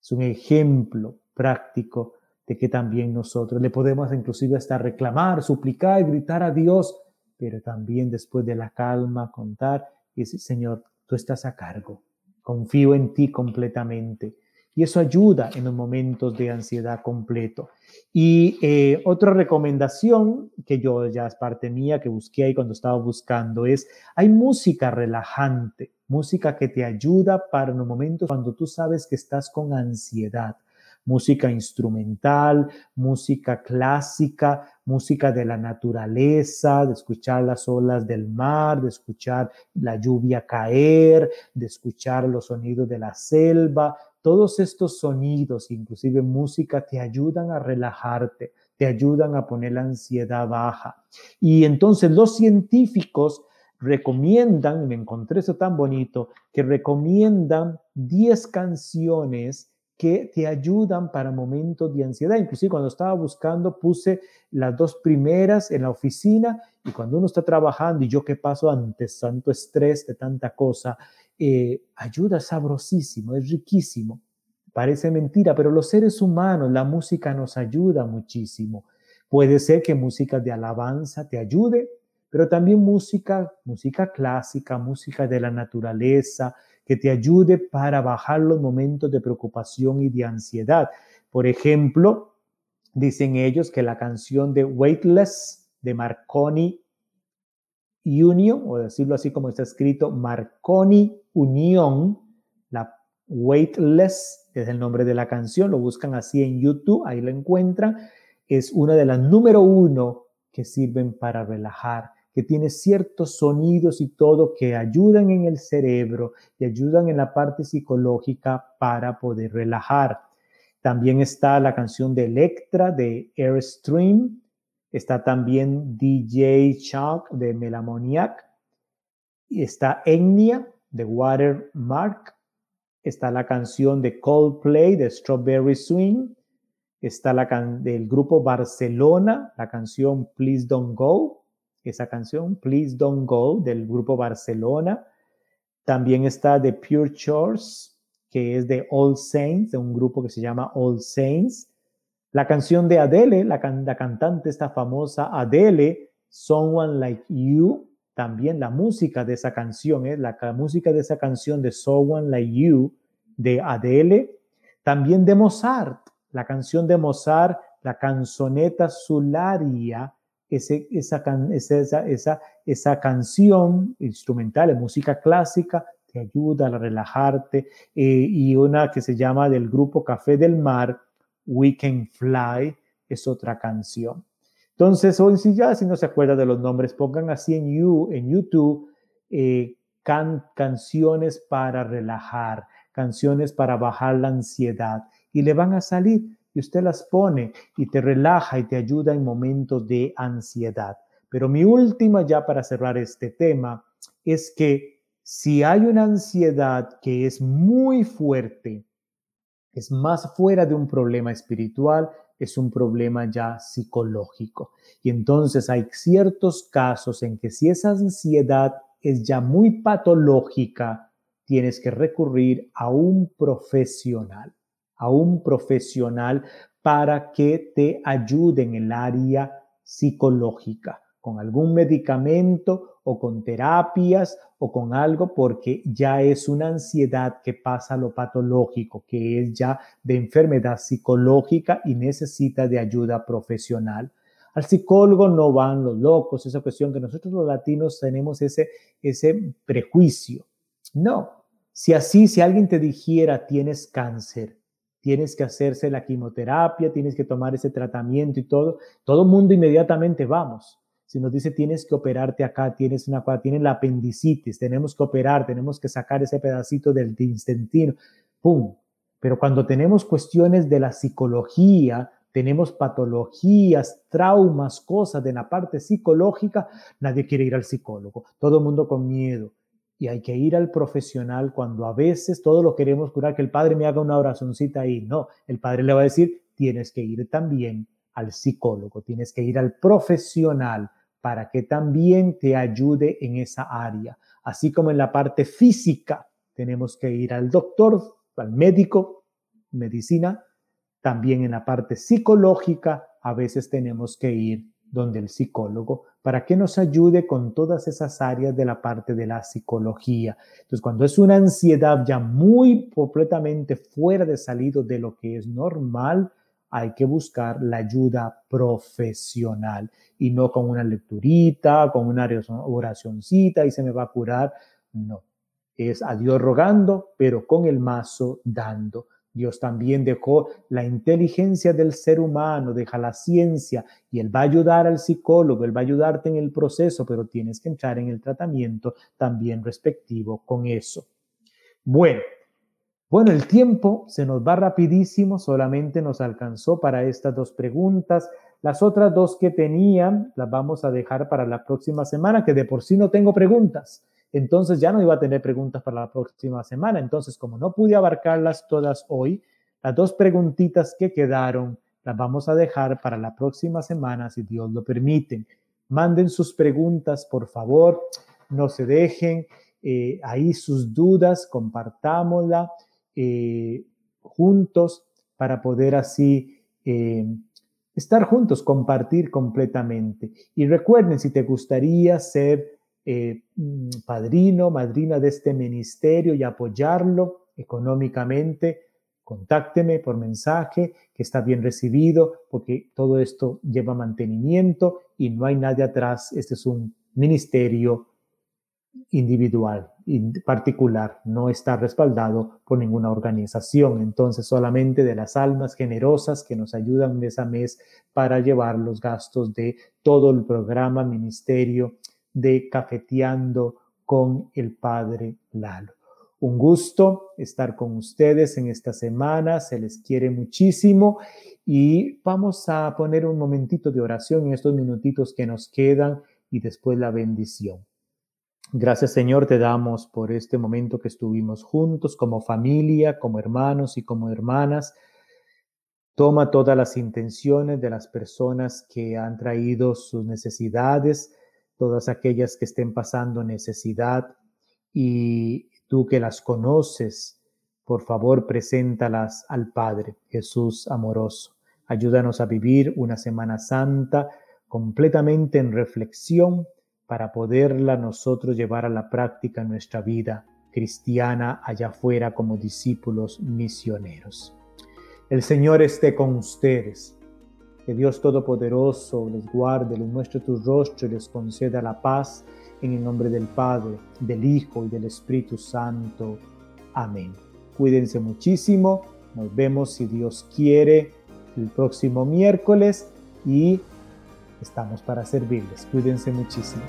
Es un ejemplo práctico de que también nosotros le podemos inclusive hasta reclamar, suplicar y gritar a Dios, pero también después de la calma contar y decir, Señor, tú estás a cargo, confío en ti completamente. Y eso ayuda en los momentos de ansiedad completo. Y eh, otra recomendación que yo ya es parte mía, que busqué ahí cuando estaba buscando, es, hay música relajante, música que te ayuda para los momentos cuando tú sabes que estás con ansiedad música instrumental, música clásica, música de la naturaleza, de escuchar las olas del mar, de escuchar la lluvia caer, de escuchar los sonidos de la selva. Todos estos sonidos, inclusive música, te ayudan a relajarte, te ayudan a poner la ansiedad baja. Y entonces los científicos recomiendan, me encontré eso tan bonito, que recomiendan 10 canciones que te ayudan para momentos de ansiedad. Inclusive cuando estaba buscando puse las dos primeras en la oficina y cuando uno está trabajando y yo que paso ante tanto estrés de tanta cosa, eh, ayuda sabrosísimo, es riquísimo. Parece mentira, pero los seres humanos, la música nos ayuda muchísimo. Puede ser que música de alabanza te ayude, pero también música, música clásica, música de la naturaleza, que te ayude para bajar los momentos de preocupación y de ansiedad. Por ejemplo, dicen ellos que la canción de Weightless de Marconi Union, o decirlo así como está escrito, Marconi Union, la Weightless es el nombre de la canción, lo buscan así en YouTube, ahí lo encuentran, es una de las número uno que sirven para relajar que tiene ciertos sonidos y todo que ayudan en el cerebro y ayudan en la parte psicológica para poder relajar. También está la canción de Electra de Airstream. Está también DJ Chuck de Melamoniac. Está Enya de Watermark. Está la canción de Coldplay de Strawberry Swing. Está la del grupo Barcelona, la canción Please Don't Go esa canción, Please Don't Go, del grupo Barcelona. También está The Pure Chores, que es de All Saints, de un grupo que se llama All Saints. La canción de Adele, la, cantante esta famosa Adele, Someone Like You, también la música de esa canción, ¿eh? la, la música de esa canción de Someone Like You de Adele. También de Mozart, la canción de Mozart, la canzoneta Sularia, ese, esa, esa, esa, esa, canción instrumental música clásica te ayuda a relajarte eh, y una que se llama del grupo Café del Mar, We Can Fly, es otra canción. Entonces, hoy si ya si no se acuerda de los nombres, pongan así en, you, en YouTube eh, canciones para relajar, canciones para bajar la ansiedad y le van a salir y usted las pone y te relaja y te ayuda en momentos de ansiedad. Pero mi última ya para cerrar este tema es que si hay una ansiedad que es muy fuerte, es más fuera de un problema espiritual, es un problema ya psicológico. Y entonces hay ciertos casos en que si esa ansiedad es ya muy patológica, tienes que recurrir a un profesional a un profesional para que te ayude en el área psicológica, con algún medicamento o con terapias o con algo, porque ya es una ansiedad que pasa a lo patológico, que es ya de enfermedad psicológica y necesita de ayuda profesional. Al psicólogo no van los locos, esa cuestión que nosotros los latinos tenemos ese, ese prejuicio. No, si así, si alguien te dijera tienes cáncer, tienes que hacerse la quimioterapia, tienes que tomar ese tratamiento y todo, todo mundo inmediatamente vamos. Si nos dice tienes que operarte acá, tienes una tienes la apendicitis, tenemos que operar, tenemos que sacar ese pedacito del intestino, ¡pum! Pero cuando tenemos cuestiones de la psicología, tenemos patologías, traumas, cosas de la parte psicológica, nadie quiere ir al psicólogo, todo el mundo con miedo y hay que ir al profesional cuando a veces todo lo queremos curar, que el padre me haga una oracioncita ahí. No, el padre le va a decir, tienes que ir también al psicólogo, tienes que ir al profesional para que también te ayude en esa área. Así como en la parte física, tenemos que ir al doctor, al médico, medicina, también en la parte psicológica, a veces tenemos que ir donde el psicólogo para que nos ayude con todas esas áreas de la parte de la psicología. Entonces, cuando es una ansiedad ya muy completamente fuera de salido de lo que es normal, hay que buscar la ayuda profesional y no con una lecturita, con una oracioncita y se me va a curar. No, es a Dios rogando, pero con el mazo dando. Dios también dejó la inteligencia del ser humano, deja la ciencia y Él va a ayudar al psicólogo, Él va a ayudarte en el proceso, pero tienes que entrar en el tratamiento también respectivo con eso. Bueno, bueno, el tiempo se nos va rapidísimo, solamente nos alcanzó para estas dos preguntas. Las otras dos que tenían las vamos a dejar para la próxima semana, que de por sí no tengo preguntas entonces ya no iba a tener preguntas para la próxima semana. Entonces, como no pude abarcarlas todas hoy, Las dos preguntitas que quedaron las vamos a dejar para la próxima semana, si Dios lo permite. Manden sus preguntas, por favor, no se dejen eh, ahí sus dudas, compartámosla eh, juntos para poder así eh, estar juntos, compartir completamente. Y recuerden, si te gustaría ser mm, padrino, madrina de este ministerio y apoyarlo económicamente, contácteme por mensaje, que está bien recibido, porque todo esto lleva mantenimiento y no hay nadie atrás. Este es un ministerio individual, particular, no está respaldado por ninguna organización. Entonces, solamente de las almas generosas que nos ayudan mes a mes para llevar los gastos de todo el programa ministerio de Cafeteando con el Padre Lalo. Un gusto estar con ustedes en esta semana, se les quiere muchísimo y vamos a poner un momentito de oración en estos minutitos que nos quedan y después la bendición. Gracias Señor te damos por este momento que estuvimos juntos como familia, como hermanos y como hermanas. Toma todas las intenciones de las personas que han traído sus necesidades, todas aquellas que estén pasando necesidad y tú que las conoces, por favor, preséntalas al Padre Jesús amoroso. Ayúdanos a vivir una Semana Santa completamente en reflexión para poderla nosotros llevar a la práctica nuestra vida cristiana allá afuera como discípulos misioneros. El Señor esté con ustedes. Que Dios Todopoderoso les guarde, les muestre tu rostro y les conceda la paz en el nombre del Padre, del Hijo y del Espíritu Santo. Amén. Cuídense muchísimo. Nos vemos si Dios quiere el próximo miércoles y estamos para servirles. Cuídense muchísimo.